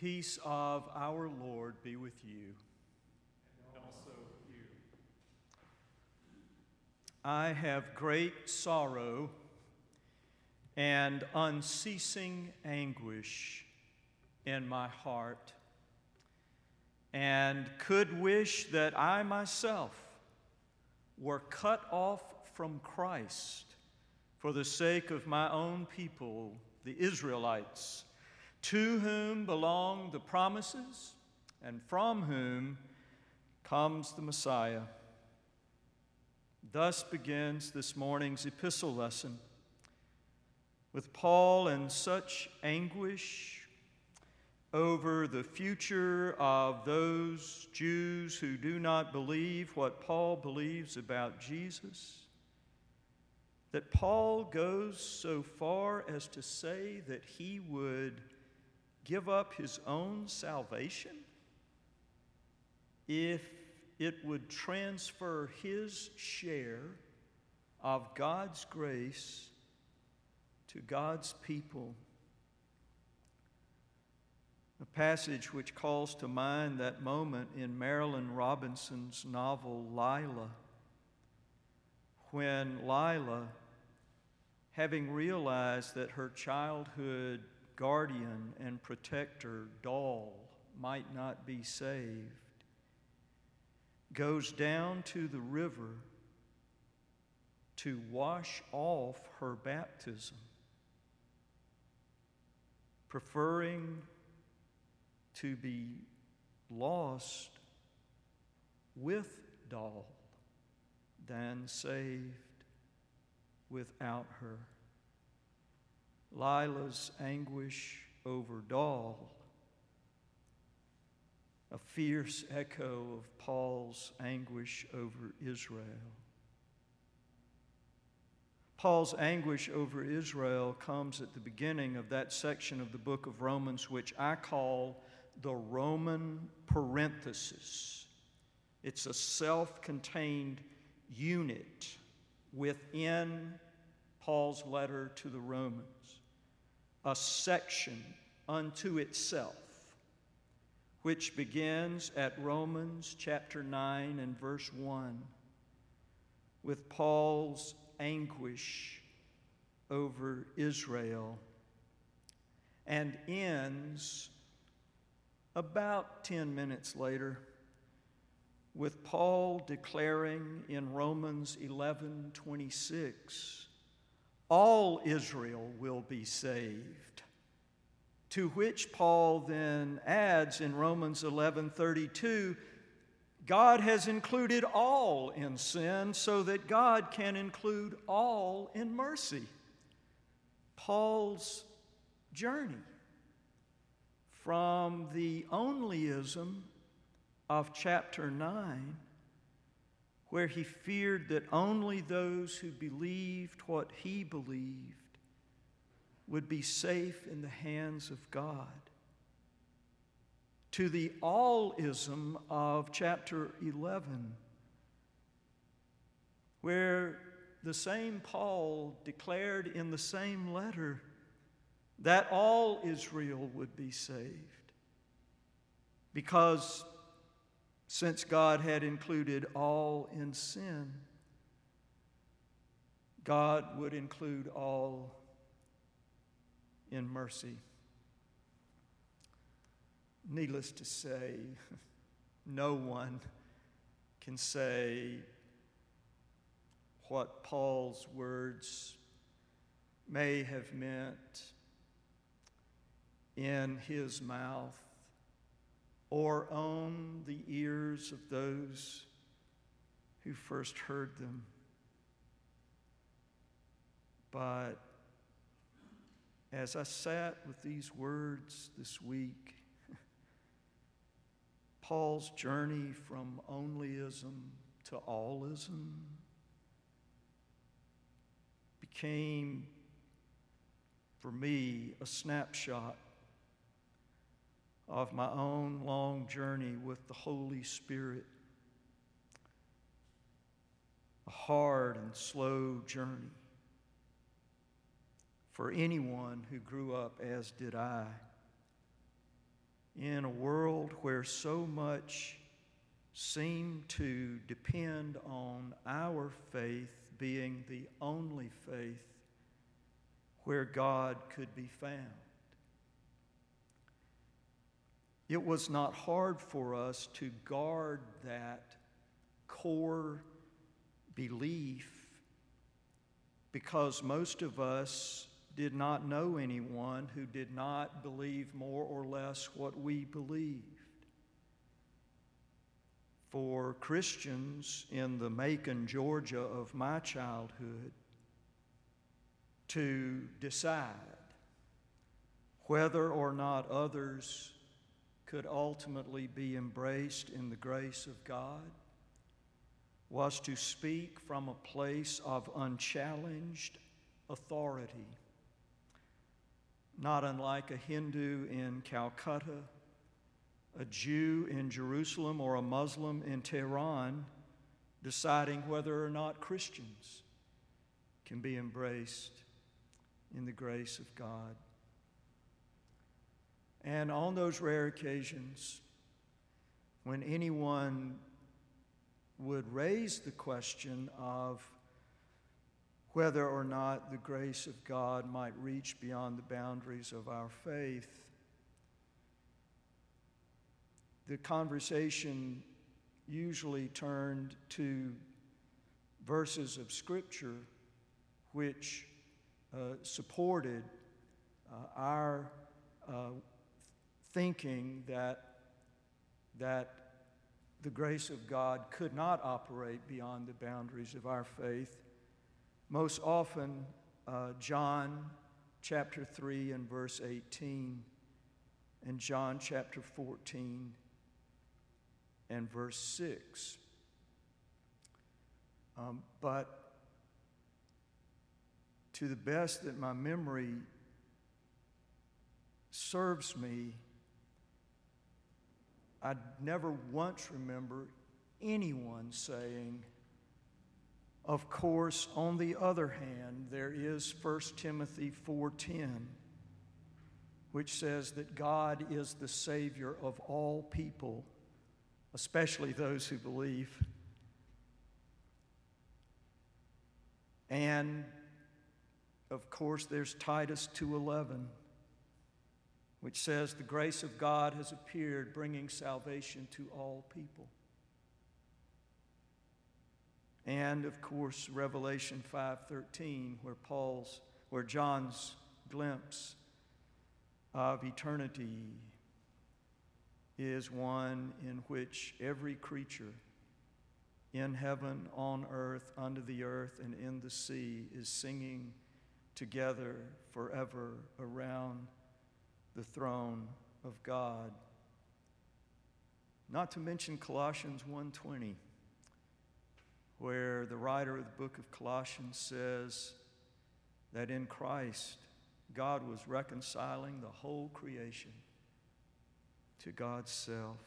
peace of our Lord be with you. And also with you. I have great sorrow and unceasing anguish in my heart, and could wish that I myself were cut off from Christ for the sake of my own people, the Israelites to whom belong the promises and from whom comes the Messiah. Thus begins this morning's epistle lesson with Paul in such anguish over the future of those Jews who do not believe what Paul believes about Jesus, that Paul goes so far as to say that he would give up his own salvation if it would transfer his share of God's grace to God's people. A passage which calls to mind that moment in Marilynne Robinson's novel Lila, when Lila, having realized that her childhood guardian and protector, Doll, might not be saved, goes down to the river to wash off her baptism, preferring to be lost with Doll than saved without her. Lila's anguish over Doll, a fierce echo of Paul's anguish over Israel. Paul's anguish over Israel comes at the beginning of that section of the book of Romans, which I call the Roman parenthesis. It's a self contained unit within Paul's letter to the Romans a section unto itself, which begins at Romans chapter 9 and verse 1 with Paul's anguish over Israel and ends about 10 minutes later with Paul declaring in Romans 11 26 all Israel will be saved. To which Paul then adds in Romans 11:32, God has included all in sin so that God can include all in mercy. Paul's journey from the onlyism of chapter 9 where he feared that only those who believed what he believed would be safe in the hands of God. To the allism of chapter 11, where the same Paul declared in the same letter that all Israel would be saved because since God had included all in sin, God would include all in mercy. Needless to say, no one can say what Paul's words may have meant in his mouth or on the ears of those who first heard them. But as I sat with these words this week, Paul's journey from onlyism to allism became, for me, a snapshot of my own long journey with the Holy Spirit. A hard and slow journey for anyone who grew up as did I in a world where so much seemed to depend on our faith being the only faith where God could be found. It was not hard for us to guard that core belief because most of us did not know anyone who did not believe more or less what we believed. For Christians in the Macon, Georgia of my childhood to decide whether or not others could ultimately be embraced in the grace of God was to speak from a place of unchallenged authority not unlike a Hindu in Calcutta, a Jew in Jerusalem, or a Muslim in Tehran, deciding whether or not Christians can be embraced in the grace of God. And on those rare occasions, when anyone would raise the question of whether or not the grace of God might reach beyond the boundaries of our faith. The conversation usually turned to verses of Scripture which uh, supported uh, our uh, thinking that, that the grace of God could not operate beyond the boundaries of our faith most often, uh, John chapter 3 and verse 18, and John chapter 14 and verse 6. Um, but to the best that my memory serves me, I never once remember anyone saying, of course, on the other hand, there is 1 Timothy 4:10, which says that God is the savior of all people, especially those who believe. And of course, there's Titus 2:11, which says the grace of God has appeared bringing salvation to all people. And of course Revelation 5:13 where Paul's where John's glimpse of eternity is one in which every creature in heaven, on earth, under the earth, and in the sea is singing together forever around the throne of God. Not to mention Colossians 1:20 where the writer of the book of Colossians says that in Christ, God was reconciling the whole creation to God's self.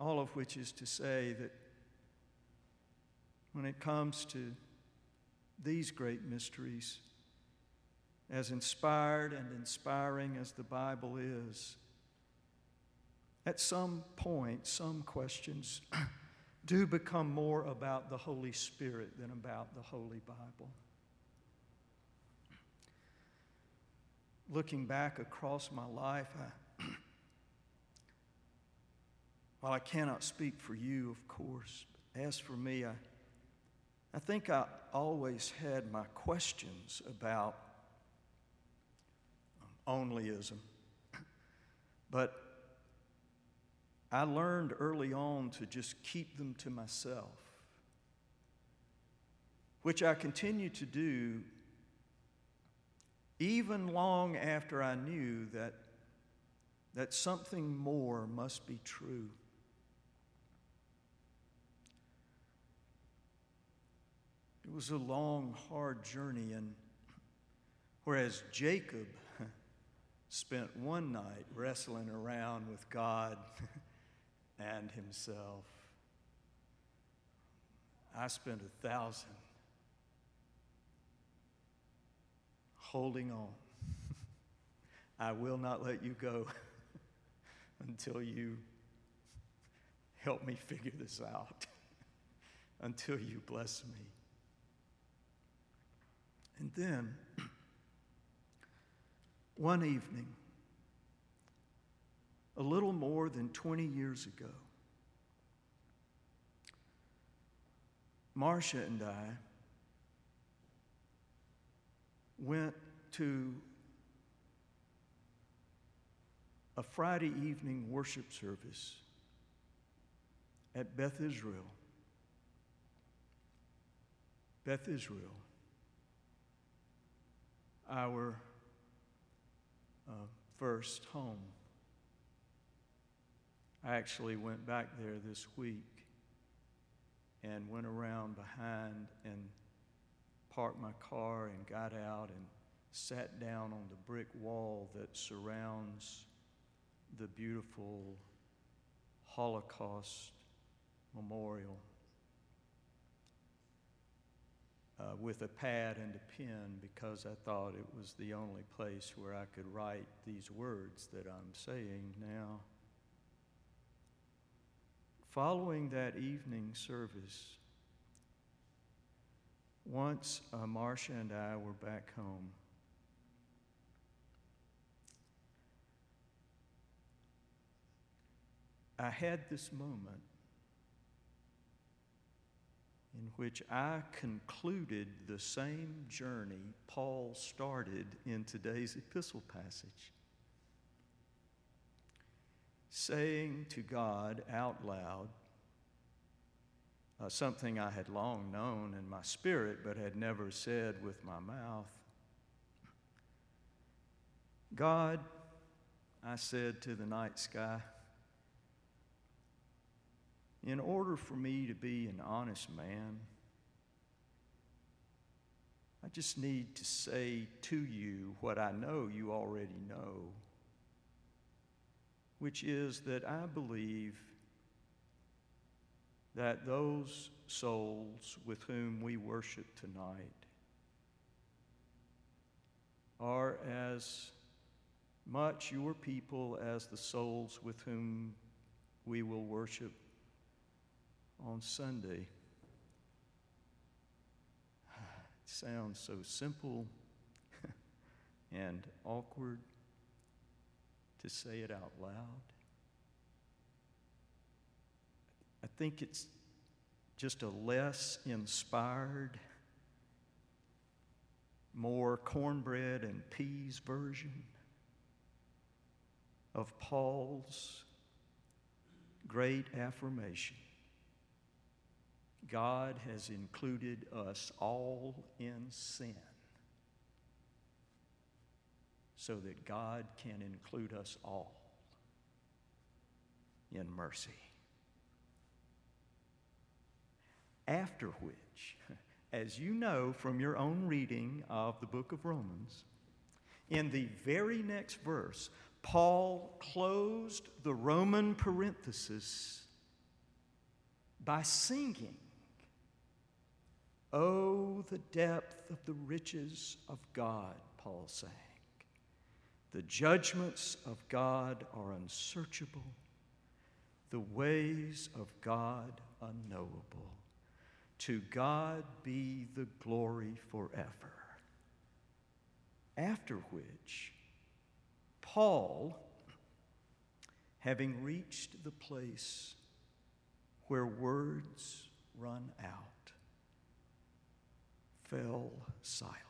All of which is to say that when it comes to these great mysteries, as inspired and inspiring as the Bible is, at some point, some questions do become more about the Holy Spirit than about the Holy Bible. Looking back across my life, I, while I cannot speak for you, of course, as for me, I, I think I always had my questions about onlyism. But I learned early on to just keep them to myself, which I continue to do even long after I knew that, that something more must be true. It was a long, hard journey, and whereas Jacob spent one night wrestling around with God and himself. I spent a thousand holding on, I will not let you go until you help me figure this out, until you bless me. And then, one evening, a little more than 20 years ago, Marcia and I went to a Friday evening worship service at Beth Israel. Beth Israel, our first home. I actually went back there this week and went around behind and parked my car and got out and sat down on the brick wall that surrounds the beautiful Holocaust memorial uh, with a pad and a pen because I thought it was the only place where I could write these words that I'm saying now. Following that evening service, once uh, Marcia and I were back home, I had this moment which I concluded the same journey Paul started in today's epistle passage, saying to God out loud uh, something I had long known in my spirit but had never said with my mouth. God, I said to the night sky, in order for me to be an honest man, I just need to say to you what I know you already know, which is that I believe that those souls with whom we worship tonight are as much your people as the souls with whom we will worship on Sunday. It sounds so simple and awkward to say it out loud. I think it's just a less inspired, more cornbread and peas version of Paul's great affirmation God has included us all in sin so that God can include us all in mercy. After which, as you know from your own reading of the book of Romans, in the very next verse, Paul closed the Roman parenthesis by singing Oh, the depth of the riches of God, Paul sang. The judgments of God are unsearchable, the ways of God unknowable. To God be the glory forever. After which, Paul, having reached the place where words run out, fell silent.